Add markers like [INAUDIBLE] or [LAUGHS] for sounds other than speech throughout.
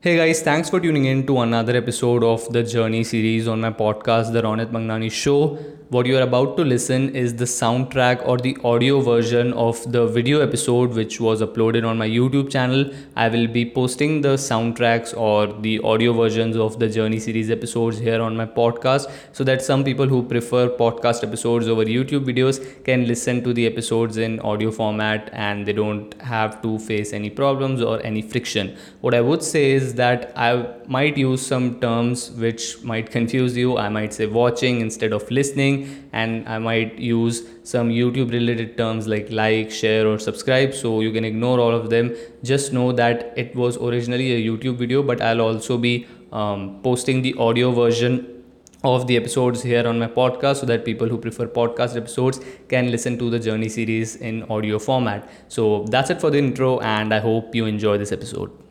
Hey guys, thanks for tuning in to another episode of the Journey series on my podcast, The Ronit Mangnani Show. What you are about to listen is the soundtrack or the audio version of the video episode which was uploaded on my YouTube channel. I will be posting the soundtracks or the audio versions of the Journey series episodes here on my podcast so that some people who prefer podcast episodes over YouTube videos can listen to the episodes in audio format and they don't have to face any problems or any friction. What I would say is that I might use some terms which might confuse you. I might say watching instead of listening and I might use some YouTube related terms like like, share, or subscribe. So you can ignore all of them. Just know that it was originally a YouTube video, but I'll also be um, posting the audio version of the episodes here on my podcast so that people who prefer podcast episodes can listen to the journey series in audio format so that's it for the intro and i hope you enjoy this episode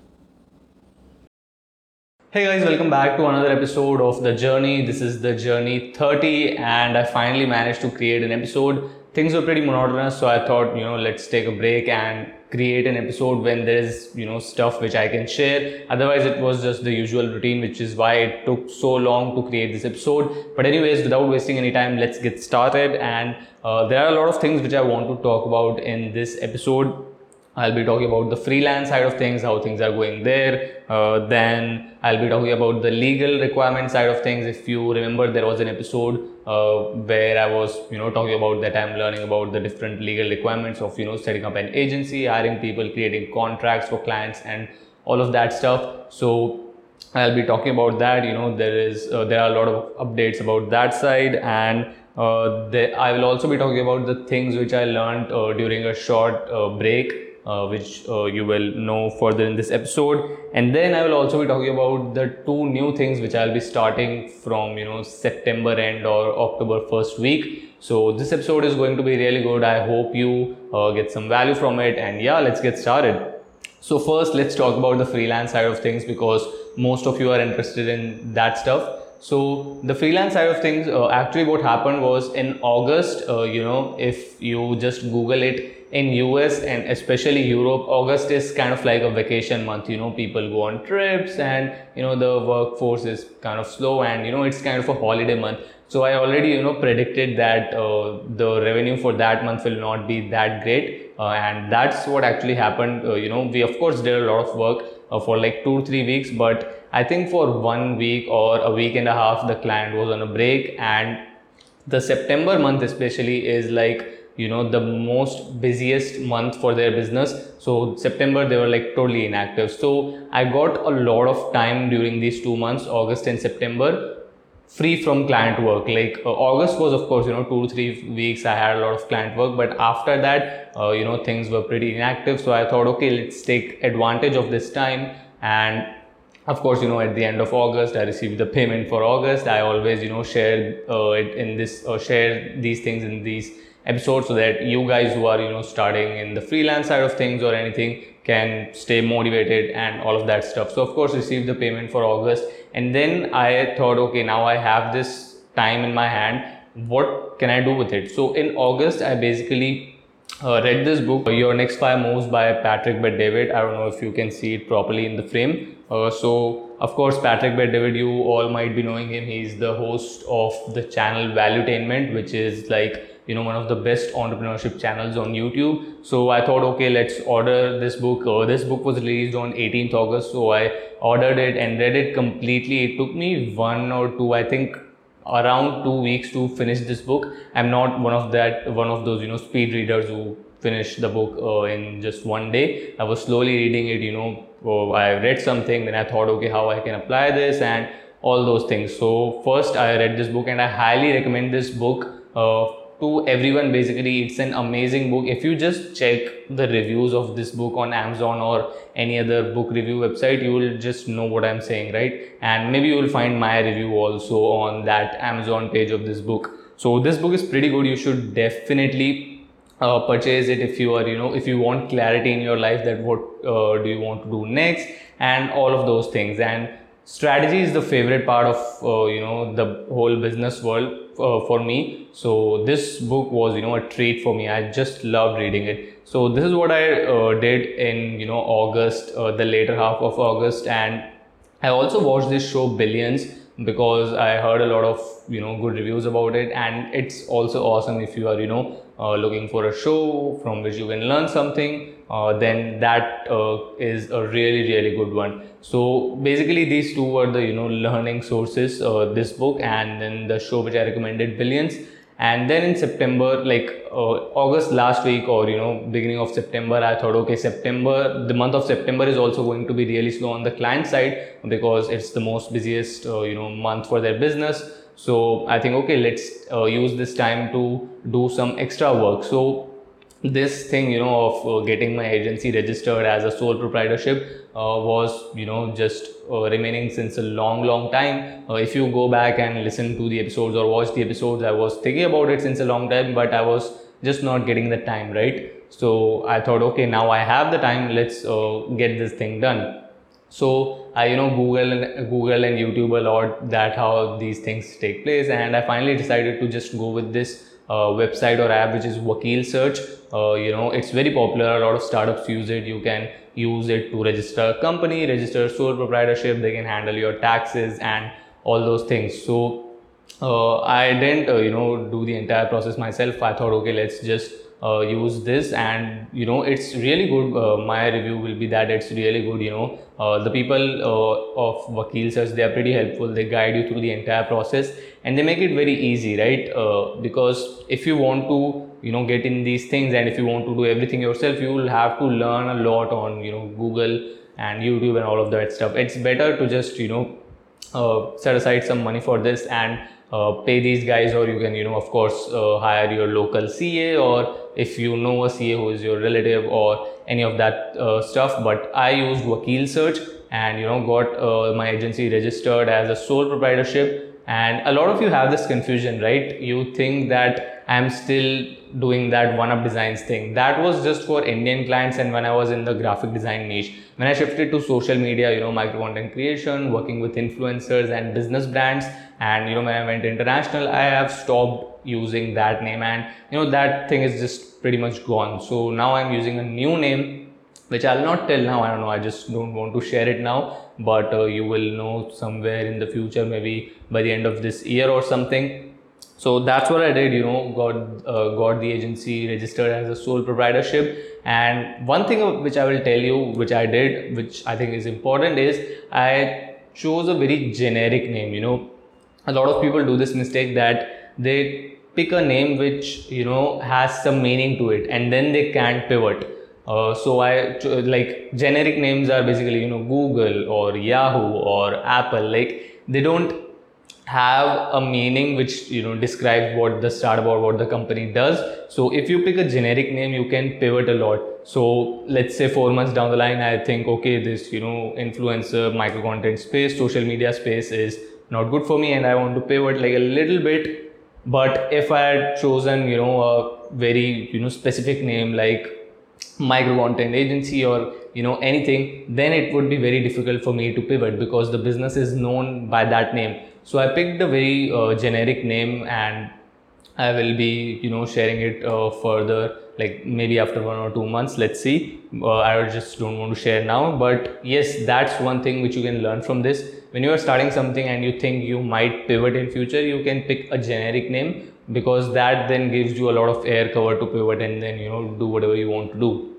Hey guys, welcome back to another episode of The Journey. This is The Journey 30, and I finally managed to create an episode. Things were pretty monotonous, so I thought, you know, let's take a break and create an episode when there's, you know, stuff which I can share. Otherwise, it was just the usual routine, which is why it took so long to create this episode. But, anyways, without wasting any time, let's get started. And uh, there are a lot of things which I want to talk about in this episode I'll be talking about the freelance side of things, how things are going there. Uh, then I'll be talking about the legal requirement side of things. If you remember, there was an episode uh, where I was, you know, talking about that I'm learning about the different legal requirements of, you know, setting up an agency, hiring people, creating contracts for clients, and all of that stuff. So I'll be talking about that. You know, there is uh, there are a lot of updates about that side and. Uh, I will also be talking about the things which I learned uh, during a short uh, break uh, which uh, you will know further in this episode. And then i will also be talking about the two new things which i'll be starting from you know september end or october first week. So this episode is going to be really good. I hope you uh, get some value from it. And yeah let's get started. So first let's talk about the freelance side of things because most of you are interested in that stuff. So the freelance side of things uh, actually what happened was in august uh, you know if you just google it in US and especially Europe, August is kind of like a vacation month. You know, people go on trips and you know the workforce is kind of slow and you know it's kind of a holiday month. So I already you know predicted that uh, the revenue for that month will not be that great, uh, and that's what actually happened. Uh, you know, we of course did a lot of work uh, for like two three weeks, but I think for one week or a week and a half the client was on a break and the September month especially is like you know the most busiest month for their business. So september they were like totally inactive. So i got a lot of time during these two months august and september free from client work. Like uh, august was of course you know two to three weeks i had a lot of client work but after that uh, you know things were pretty inactive. So i thought okay let's take advantage of this time. And of course you know at the end of august i received the payment for august. I always you know share uh, it in this or share these things in these episode so that you guys who are you know starting in the freelance side of things or anything can stay motivated and all of that stuff. So of course received the payment for august. And then i thought okay now i have this time in my hand. What can i do with it? So in august i basically uh, read this book your next five moves by patrick bet-david i don't know if you can see it properly in the frame. Uh, so of course patrick bet-david you all might be knowing him. He's the host of the channel valuetainment which is like you know one of the best entrepreneurship channels on youtube. So i thought okay let's order this book. Uh, this book was released on 18th august so i ordered it and read it completely. It took me one or two i think around two weeks to finish this book. I'm not one of that one of those you know speed readers who finish the book uh, in just one day. I was slowly reading it you know uh, i read something then i thought okay how i can apply this and all those things. So first i read this book and i highly recommend this book uh, to everyone basically it's an amazing book. If you just check the reviews of this book on amazon or any other book review website you will just know what i'm saying right? And maybe you will find my review also on that amazon page of this book. So this book is pretty good. You should definitely uh, purchase it if you are you know if you want clarity in your life that what uh, do you want to do next and all of those things. And strategy is the favorite part of uh, you know the whole business world uh, for me. So this book was you know a treat for me. I just loved reading it. So this is what i uh, did in you know august uh, the later half of august. And I also watched this show Billions because I heard a lot of you know good reviews about it, and it's also awesome if you are you know uh, looking for a show from which you can learn something. Uh, then that uh, is a really really good one. So basically, these two were the you know learning sources. Uh, this book and then the show which I recommended, Billions and then in september like uh, august last week or you know beginning of september i thought okay september the month of september is also going to be really slow on the client side because it's the most busiest uh, you know month for their business so i think okay let's uh, use this time to do some extra work so this thing you know of uh, getting my agency registered as a sole proprietorship uh, was you know just uh, remaining since a long long time. Uh, if you go back and listen to the episodes or watch the episodes i was thinking about it since a long time but i was just not getting the time right? So i thought okay now i have the time let's uh, get this thing done. So i you know google and google and youtube a lot that how these things take place and i finally decided to just go with this uh, website or app which is Vakil Search. Uh, you know, it's very popular. A lot of startups use it. You can use it to register a company, register sole proprietorship. They can handle your taxes and all those things. So uh, I didn't, uh, you know, do the entire process myself. I thought, okay, let's just uh, use this and you know it's really good uh, my review will be that it's really good you know the people of Vakil Search they are pretty helpful they guide you through the entire process and they make it very easy right? Uh, because if you want to you know get in these things and if you want to do everything yourself you will have to learn a lot on you know Google and YouTube and all of that stuff. It's better to just you know uh, set aside some money for this and uh, pay these guys or you can you know of course uh, hire your local ca or if you know a ca who is your relative or any of that uh, stuff. But i used vakil search and you know got uh, my agency registered as a sole proprietorship and a lot of you have this confusion right? You think that i'm still doing that one up designs thing. That was just for indian clients and when i was in the graphic design niche. When i shifted to social media you know micro content creation working with influencers and business brands and you know when i went international i have stopped using that name. And you know that thing is just pretty much gone. So now i'm using a new name which I'll not tell now. I don't know. I just don't want to share it now. But uh, you will know somewhere in the future, maybe by the end of this year or something. So that's what I did. You know, got uh, got the agency registered as a sole proprietorship. And one thing which I will tell you, which I did, which I think is important, is I chose a very generic name. You know, a lot of people do this mistake that they pick a name which you know has some meaning to it, and then they can't pivot uh, so I like generic names are basically you know Google or Yahoo or Apple. Like they don't have a meaning which you know describes what the startup or what the company does. So if you pick a generic name you can pivot a lot. So let's say four months down the line i think okay this you know influencer micro content space social media space is not good for me and i want to pivot like a little bit. But if i had chosen you know a very you know specific name like micro content agency or you know anything then it would be very difficult for me to pivot because the business is known by that name. So i picked a very uh, generic name and i will be you know sharing it uh, further like maybe after one or two months. Let's see. Uh, i just don't want to share now but yes that's one thing which you can learn from this. When you are starting something and you think you might pivot in future you can pick a generic name because that then gives you a lot of air cover to pivot and then you know do whatever you want to do.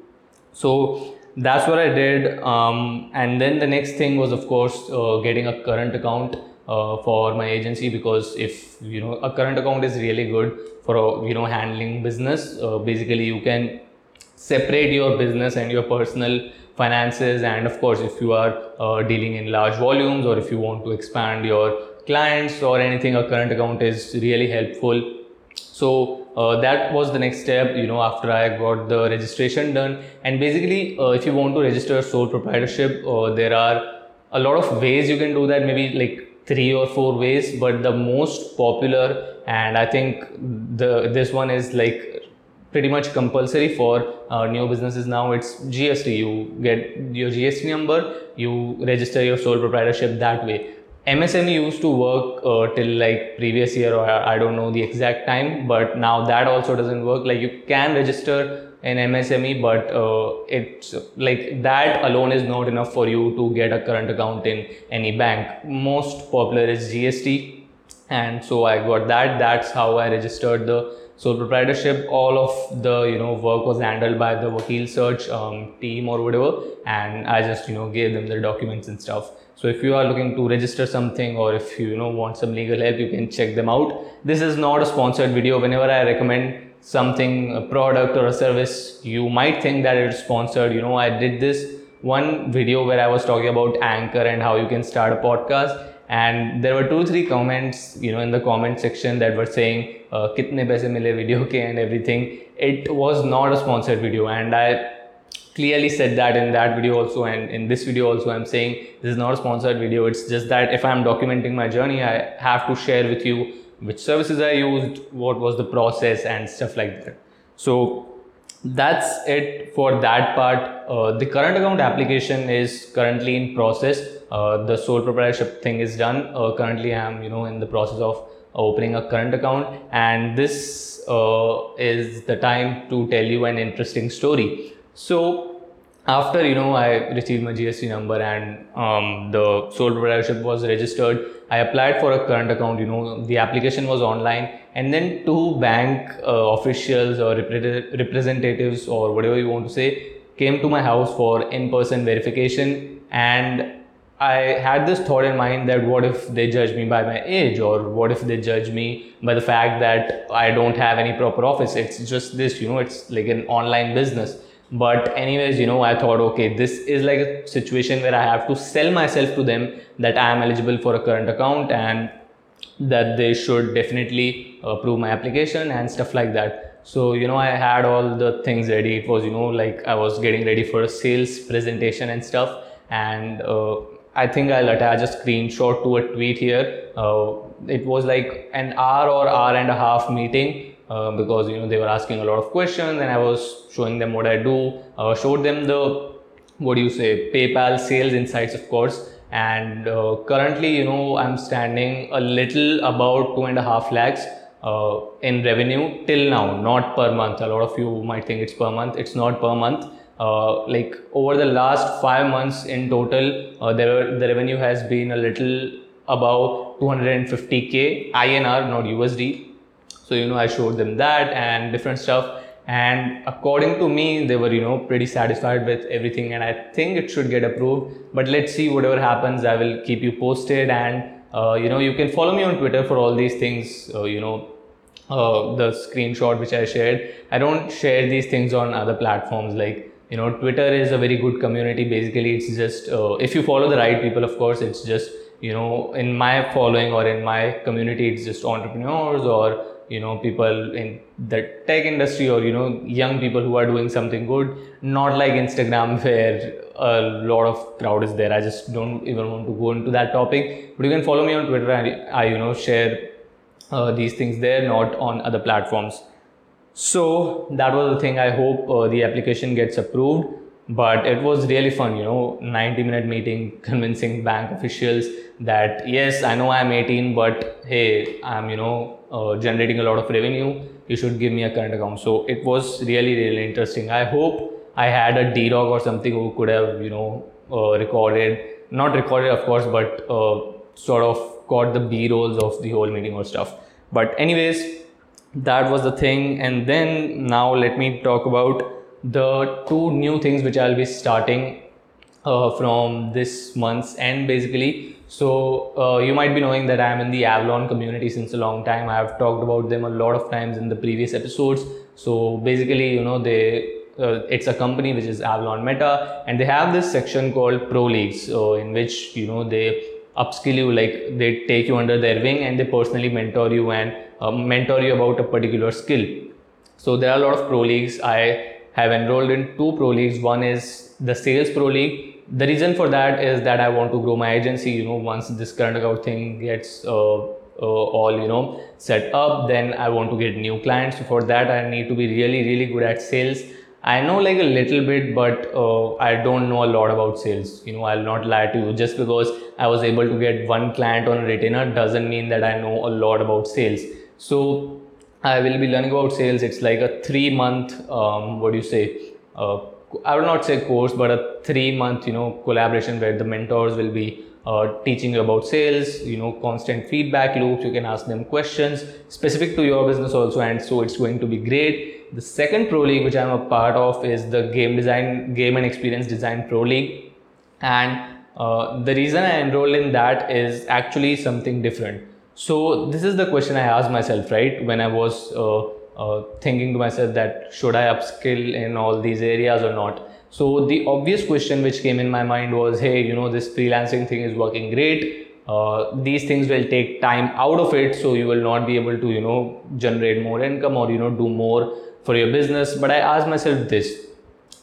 So that's what i did um, and then the next thing was of course uh, getting a current account uh, for my agency because if you know a current account is really good for you know handling business uh, basically you can separate your business and your personal finances and of course if you are uh, dealing in large volumes or if you want to expand your clients or anything a current account is really helpful. So uh, that was the next step you know after i got the registration done. And basically uh, if you want to register a sole proprietorship uh, there are a lot of ways you can do that maybe like three or four ways but the most popular and i think the this one is like pretty much compulsory for uh, new businesses now it's gst you get your gst number you register your sole proprietorship that way MSME used to work uh, till like previous year or I don't know the exact time, but now that also doesn't work. Like you can register in MSME, but uh, it's like that alone is not enough for you to get a current account in any bank. Most popular is GST, and so I got that. That's how I registered the sole proprietorship. All of the you know work was handled by the Vakil Search um, team or whatever, and I just you know gave them the documents and stuff. So if you are looking to register something or if you, you know want some legal help, you can check them out. This is not a sponsored video. Whenever I recommend something, a product or a service, you might think that it's sponsored. You know, I did this one video where I was talking about Anchor and how you can start a podcast. And there were two, three comments, you know, in the comment section that were saying, uh, kitne paise mile video ke and everything. It was not a sponsored video. And I clearly said that in that video also and in this video also i'm saying this is not a sponsored video. It's just that if i'm documenting my journey i have to share with you which services i used what was the process and stuff like that. So that's it for that part. Uh, the current account application is currently in process. Uh, the sole proprietorship thing is done. Uh, currently i'm you know in the process of opening a current account. And this uh, is the time to tell you an interesting story so after you know I received my GST number and um, the sole proprietorship was registered, I applied for a current account. You know the application was online, and then two bank uh, officials or repre- representatives or whatever you want to say came to my house for in-person verification and I had this thought in mind that what if they judge me by my age, or what if they judge me by the fact that I don't have any proper office? It's just this, you know, it's like an online business but anyways you know i thought okay this is like a situation where i have to sell myself to them that i am eligible for a current account and that they should definitely approve my application and stuff like that. So you know i had all the things ready. It was you know like i was getting ready for a sales presentation and stuff. And uh, i think i'll attach a screenshot to a tweet here. Uh, it was like an hour or hour and a half meeting uh, because you know they were asking a lot of questions and I was showing them what I do. Uh, showed them the what do you say PayPal sales insights, of course. And uh, currently, you know, I'm standing a little about two and a half lakhs uh, in revenue till now, not per month. A lot of you might think it's per month. It's not per month. Uh, like over the last five months in total, uh, there the revenue has been a little above 250k INR, not USD. So, you know, I showed them that and different stuff. And according to me, they were, you know, pretty satisfied with everything. And I think it should get approved. But let's see, whatever happens, I will keep you posted. And, uh, you know, you can follow me on Twitter for all these things, uh, you know, uh, the screenshot which I shared. I don't share these things on other platforms like you know Twitter is a very good community. Basically, it's just uh, if you follow the right people, of course, it's just you know in my following or in my community, it's just entrepreneurs or you know people in the tech industry or you know young people who are doing something good not like instagram [LAUGHS] where a lot of crowd is there. I just don't even want to go into that topic. But you can follow me on twitter and i you know share uh, these things there not on other platforms. So that was the thing. I hope uh, the application gets approved but it was really fun you know 90 minute meeting [LAUGHS] convincing bank officials that yes i know i'm 18 but hey i'm you know uh, generating a lot of revenue. You should give me a current account. So it was really really interesting. I hope i had a d-dog or something who could have you know uh, recorded not recorded of course but uh, sort of got the b rolls of the whole meeting or stuff. But anyways that was the thing. And then now let me talk about the two new things which I'll be starting uh, from this month's end basically. So uh, you might be knowing that I'm in the Avalon community since a long time. I've talked about them a lot of times in the previous episodes. So basically, you know, they uh, it's a company which is Avalon Meta, and they have this section called Pro Leagues, uh, in which you know they upskill you, like they take you under their wing and they personally mentor you and uh, mentor you about a particular skill. So there are a lot of pro leagues. I have enrolled in two pro leagues. One is the Sales Pro League. The reason for that is that I want to grow my agency. You know, once this current account thing gets uh, uh, all you know set up, then I want to get new clients. For that, I need to be really, really good at sales. I know like a little bit, but uh, I don't know a lot about sales. You know, I'll not lie to you. Just because I was able to get one client on a retainer doesn't mean that I know a lot about sales. So I will be learning about sales. It's like a three month, um, what do you say? Uh, I will not say course, but a three month, you know, collaboration where the mentors will be uh, teaching you about sales, you know, constant feedback loops. You can ask them questions specific to your business also, and so it's going to be great. The second pro league which I'm a part of is the game design, game and experience design pro league, and uh, the reason I enrolled in that is actually something different. So this is the question I asked myself, right, when I was uh, uh, thinking to myself that should I upskill in all these areas or not. So the obvious question which came in my mind was, hey, you know, this freelancing thing is working great. Uh, these things will take time out of it, so you will not be able to, you know, generate more income or you know do more for your business. But I asked myself this.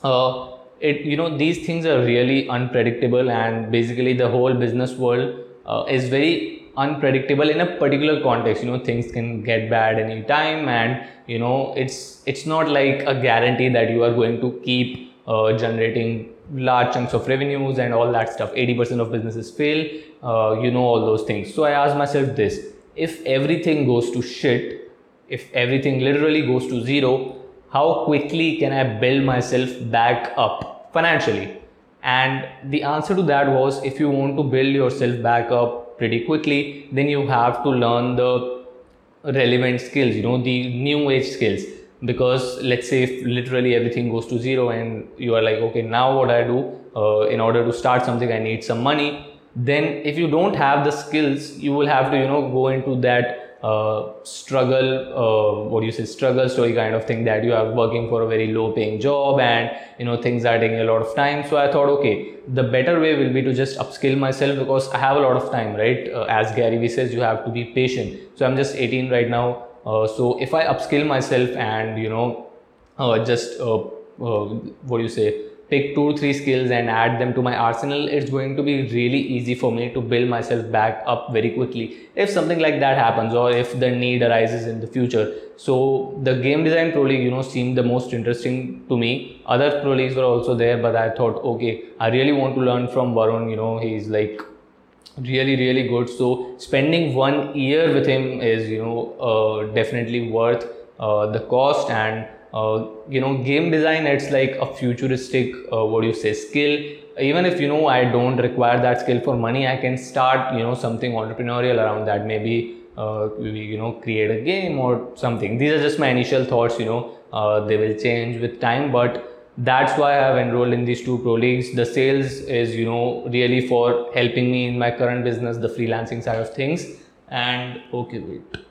Uh, it you know these things are really unpredictable and basically the whole business world uh, is very unpredictable in a particular context. You know things can get bad anytime and you know it's it's not like a guarantee that you are going to keep uh, generating large chunks of revenues and all that stuff. 80% of businesses fail uh, you know all those things. So i asked myself this if everything goes to shit if everything literally goes to zero how quickly can i build myself back up financially? And the answer to that was if you want to build yourself back up pretty quickly, then you have to learn the relevant skills, you know, the new age skills. Because let's say if literally everything goes to zero and you are like, okay, now what I do uh, in order to start something, I need some money. Then if you don't have the skills, you will have to, you know, go into that uh, struggle, uh, what do you say, struggle story kind of thing that you are working for a very low paying job and you know things are taking a lot of time. So I thought, okay, the better way will be to just upskill myself because I have a lot of time, right? Uh, as Gary Vee says, you have to be patient. So I'm just 18 right now. Uh, so if I upskill myself and you know uh, just what do you say pick two or three skills and add them to my arsenal it's going to be really easy for me to build myself back up very quickly if something like that happens or if the need arises in the future. So the game design pro league you know seemed the most interesting to me. Other pro leagues were also there but i thought okay i really want to learn from varun you know he's like really really good. So spending one year with him is you know uh, definitely worth uh, the cost and uh, you know game design it's like a futuristic uh, what do you say skill. Even if you know i don't require that skill for money i can start you know something entrepreneurial around that. Maybe uh, you know create a game or something. These are just my initial thoughts you know. Uh, they will change with time but that's why i have enrolled in these two pro leagues. The sales is you know really for helping me in my current business the freelancing side of things. And okay wait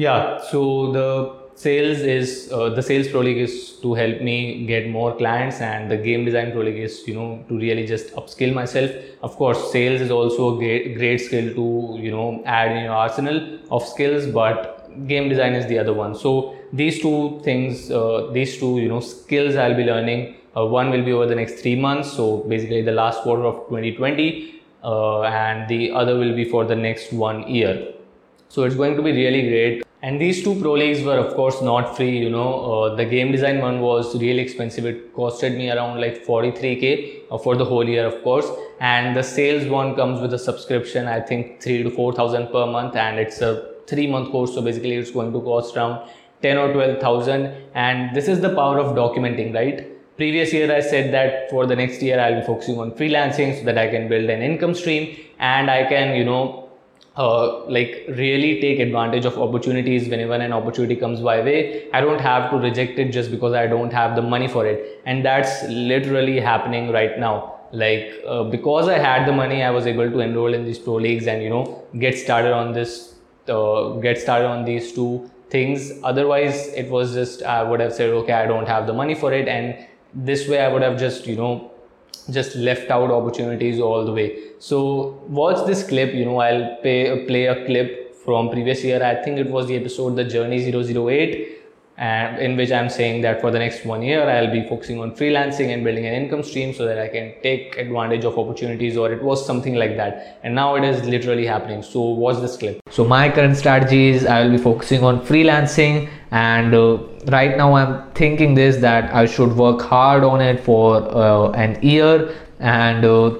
Yeah, so the sales is uh, the sales pro league is to help me get more clients and the game design pro league is you know to really just upskill myself of course sales is also a great, great skill to you know add in your arsenal of skills but game design is the other one so these two things uh, these two you know skills i'll be learning uh, one will be over the next three months so basically the last quarter of 2020 uh, and the other will be for the next one year so it's going to be really great. And these two pro leagues were of course not free. You know, uh, the game design one was really expensive. It costed me around like 43k uh, for the whole year, of course. And the sales one comes with a subscription. I think three to four thousand per month, and it's a three month course. So basically, it's going to cost around 10 or 12,000. And this is the power of documenting, right? Previous year, I said that for the next year, I'll be focusing on freelancing so that I can build an income stream and I can, you know, uh, like really take advantage of opportunities whenever an opportunity comes my way. I don't have to reject it just because i don't have the money for it. And that's literally happening right now. Like uh, because i had the money i was able to enroll in these pro leagues and you know get started on this uh, get started on these two things. Otherwise it was just i would have said okay i don't have the money for it. And this way i would have just you know just left out opportunities all the way. So watch this clip you know i'll pay, play a clip from previous year. I think it was the episode the journey 008 and in which I'm saying that for the next one year I'll be focusing on freelancing and building an income stream so that I can take advantage of opportunities or it was something like that. And now it is literally happening. So watch this clip. So my current strategy is I will be focusing on freelancing and uh, right now I'm thinking this that I should work hard on it for uh, an year. And uh,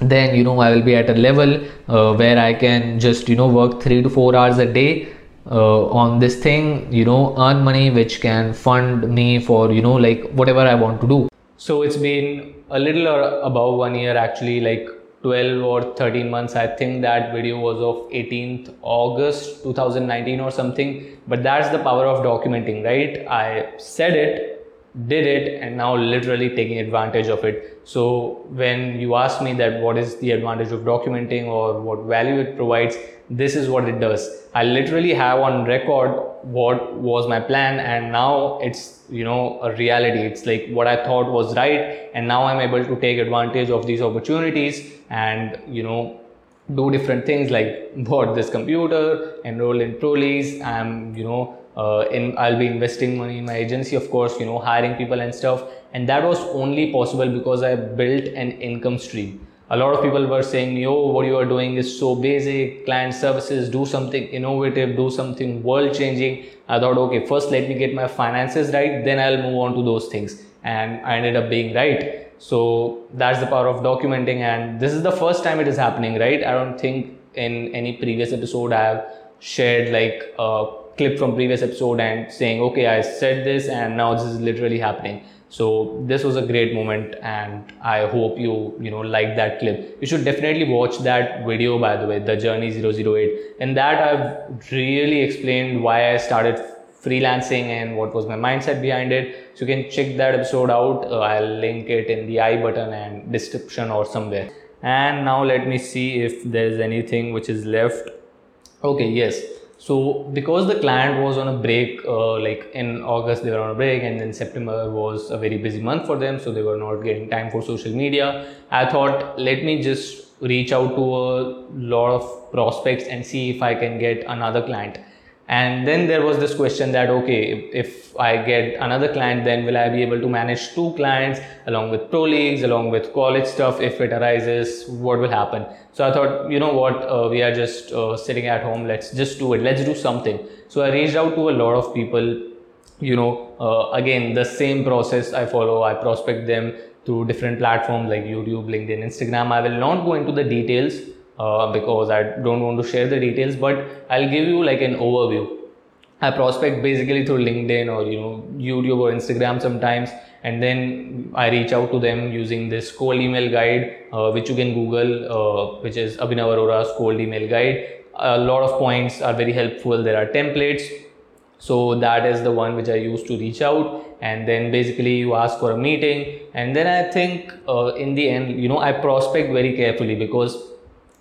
then you know i will be at a level uh, where i can just you know work 3 to 4 hours a day uh, on this thing you know earn money which can fund me for you know like whatever i want to do. So it's been a little or above one year actually like 12 or 13 months. I think that video was of 18th august 2019 or something. But that's the power of documenting right? I said it did it and now literally taking advantage of it. So when you ask me that what is the advantage of documenting or what value it provides this is what it does. I literally have on record what was my plan and now it's you know a reality it's like what i thought was right and now i'm able to take advantage of these opportunities and you know do different things like [LAUGHS] bought this computer enroll in proleagues i'm you know uh, in I'll be investing money in my agency, of course, you know, hiring people and stuff. And that was only possible because I built an income stream. A lot of people were saying, yo, what you are doing is so basic, client services, do something innovative, do something world changing. I thought, okay, first let me get my finances right, then I'll move on to those things. And I ended up being right. So that's the power of documenting. And this is the first time it is happening, right? I don't think in any previous episode I have shared like a clip from previous episode and saying okay i said this and now this is literally happening so this was a great moment and i hope you you know like that clip. You should definitely watch that video by the way the journey 008 in that i've really explained why i started freelancing and what was my mindset behind it. So you can check that episode out. Uh, i'll link it in the i button and description or somewhere. And now let me see if there's anything which is left. Okay yes so because the client was on a break, uh, like in August they were on a break, and then September was a very busy month for them, so they were not getting time for social media. I thought let me just reach out to a lot of prospects and see if I can get another client and then there was this question that okay if, i get another client then will i be able to manage two clients along with pro leagues along with college stuff? If it arises what will happen? So i thought you know what uh, we are just uh, sitting at home. Let's just do it. Let's do something. So i reached out to a lot of people. You know uh, again the same process i follow. I prospect them through different platforms like youtube linkedin instagram. I will not go into the details uh, because I don't want to share the details, but I'll give you like an overview. I prospect basically through LinkedIn or you know YouTube or Instagram sometimes, and then I reach out to them using this cold email guide, uh, which you can Google, uh, which is Abhinav Arora's cold email guide. A lot of points are very helpful. There are templates, so that is the one which I use to reach out, and then basically you ask for a meeting, and then I think uh, in the end, you know, I prospect very carefully because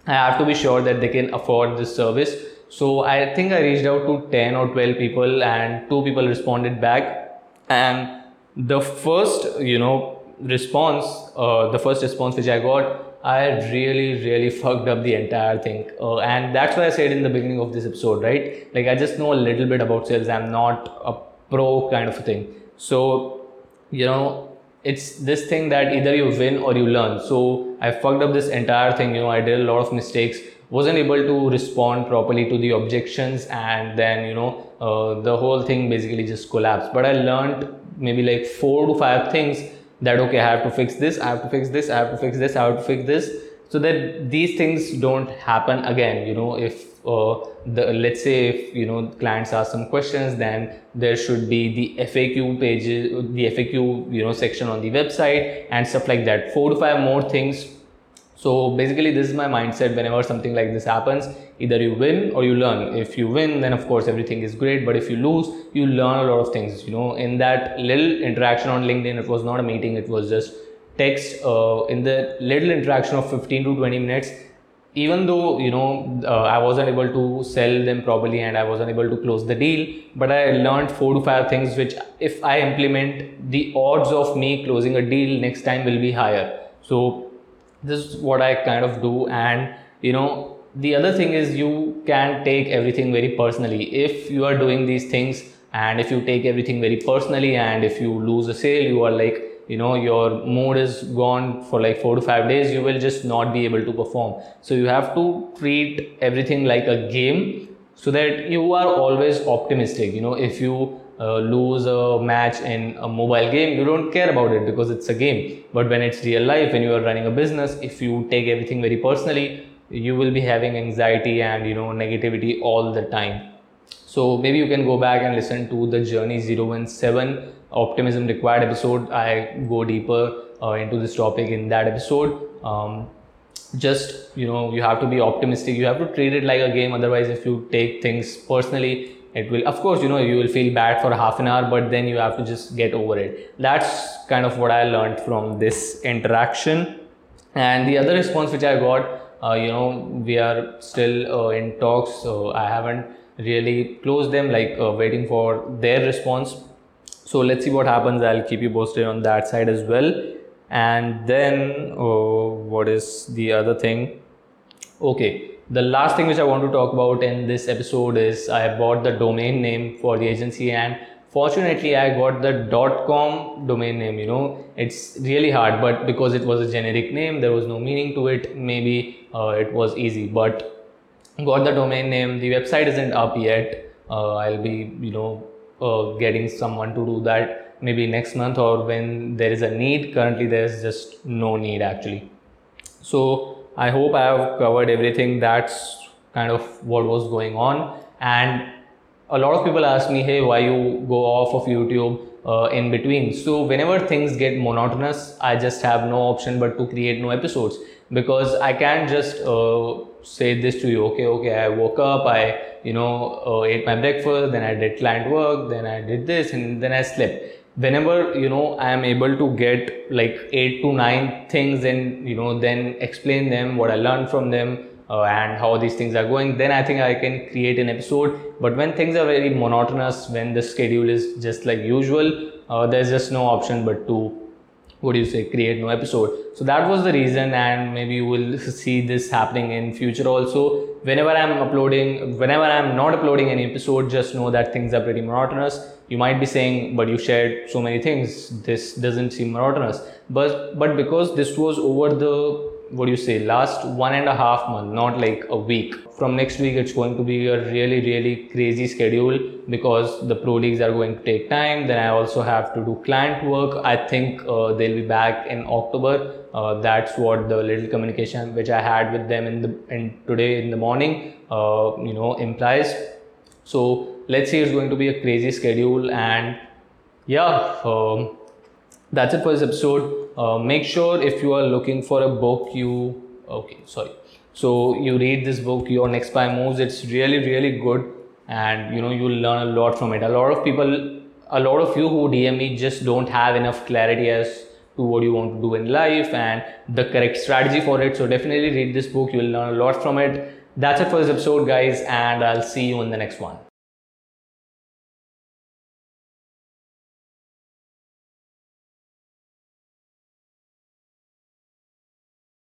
I have to be sure that they can afford this service. So I think I reached out to 10 or 12 people and two people responded back. And the first, you know, response, uh, the first response which I got, I really, really fucked up the entire thing. Uh, and that's why I said in the beginning of this episode, right? Like I just know a little bit about sales. I'm not a pro kind of a thing. So, you know, it's this thing that either you win or you learn. So I fucked up this entire thing. You know, I did a lot of mistakes. Wasn't able to respond properly to the objections, and then you know uh, the whole thing basically just collapsed. But I learned maybe like four to five things that okay, I have to fix this, I have to fix this, I have to fix this, I have to fix this, so that these things don't happen again. You know, if uh, the let's say if you know clients ask some questions then there should be the faq pages the faq you know section on the website and stuff like that. Four to five more things. So basically this is my mindset whenever something like this happens. Either you win or you learn. If you win then of course everything is great. But if you lose you learn a lot of things you know. In that little interaction on linkedin it was not a meeting. It was just text uh, in the little interaction of 15 to 20 minutes even though you know uh, i wasn't able to sell them properly and i wasn't able to close the deal but i learned four to five things which if i implement the odds of me closing a deal next time will be higher. So this is what i kind of do and you know the other thing is you can take everything very personally. If you are doing these things and if you take everything very personally and if you lose a sale you are like you know your mood is gone for like four to five days you will just not be able to perform so you have to treat everything like a game so that you are always optimistic you know if you uh, lose a match in a mobile game, you don't care about it because it's a game. But when it's real life, when you are running a business, if you take everything very personally, you will be having anxiety and you know negativity all the time. So maybe you can go back and listen to the Journey 017 Optimism Required episode. I go deeper uh, into this topic in that episode. Um, just you know you have to be optimistic you have to treat it like a game otherwise if you take things personally it will of course you know you will feel bad for half an hour but then you have to just get over it that's kind of what i learned from this interaction and the other response which i got uh, you know we are still uh, in talks so i haven't really closed them like uh, waiting for their response so let's see what happens. I'll keep you posted on that side as well. And then oh, what is the other thing? Okay the last thing which i want to talk about in this episode is i bought the domain name for the agency and fortunately i got the com domain name you know. It's really hard but because it was a generic name there was no meaning to it. Maybe uh, it was easy but got the domain name. The website isn't up yet. Uh, i'll be you know uh, getting someone to do that maybe next month or when there is a need. Currently there's just no need actually. So i hope i have covered everything. That's kind of what was going on. And a lot of people ask me hey why you go off of youtube uh, in between? So whenever things get monotonous i just have no option but to create new episodes because i can't just uh, say this to you okay okay i woke up i you know uh, ate my breakfast then i did client work then i did this and then i slept. Whenever you know i am able to get like eight to nine things and you know then explain them what i learned from them uh, and how these things are going then i think i can create an episode. But when things are very monotonous when the schedule is just like usual uh, there's just no option but to what do you say create no episode. So that was the reason and maybe you will see this happening in future also. Whenever i'm uploading whenever i'm not uploading any episode just know that things are pretty monotonous. You might be saying but you shared so many things. This doesn't seem monotonous. But but because this was over the what do you say last one and a half month not like a week. From next week it's going to be a really really crazy schedule because the pro leagues are going to take time. Then i also have to do client work. I think uh, they'll be back in october. Uh, that's what the little communication which i had with them in the in today in the morning uh, you know implies. So let's see it's going to be a crazy schedule and yeah um, that's it for this episode uh, make sure if you are looking for a book you okay sorry. So you read this book your next five moves it's really really good. And you know you'll learn a lot from it. A lot of people a lot of you who dm me just don't have enough clarity as to what you want to do in life and the correct strategy for it. So definitely read this book you'll learn a lot from it. That's it for this episode guys and i'll see you in the next one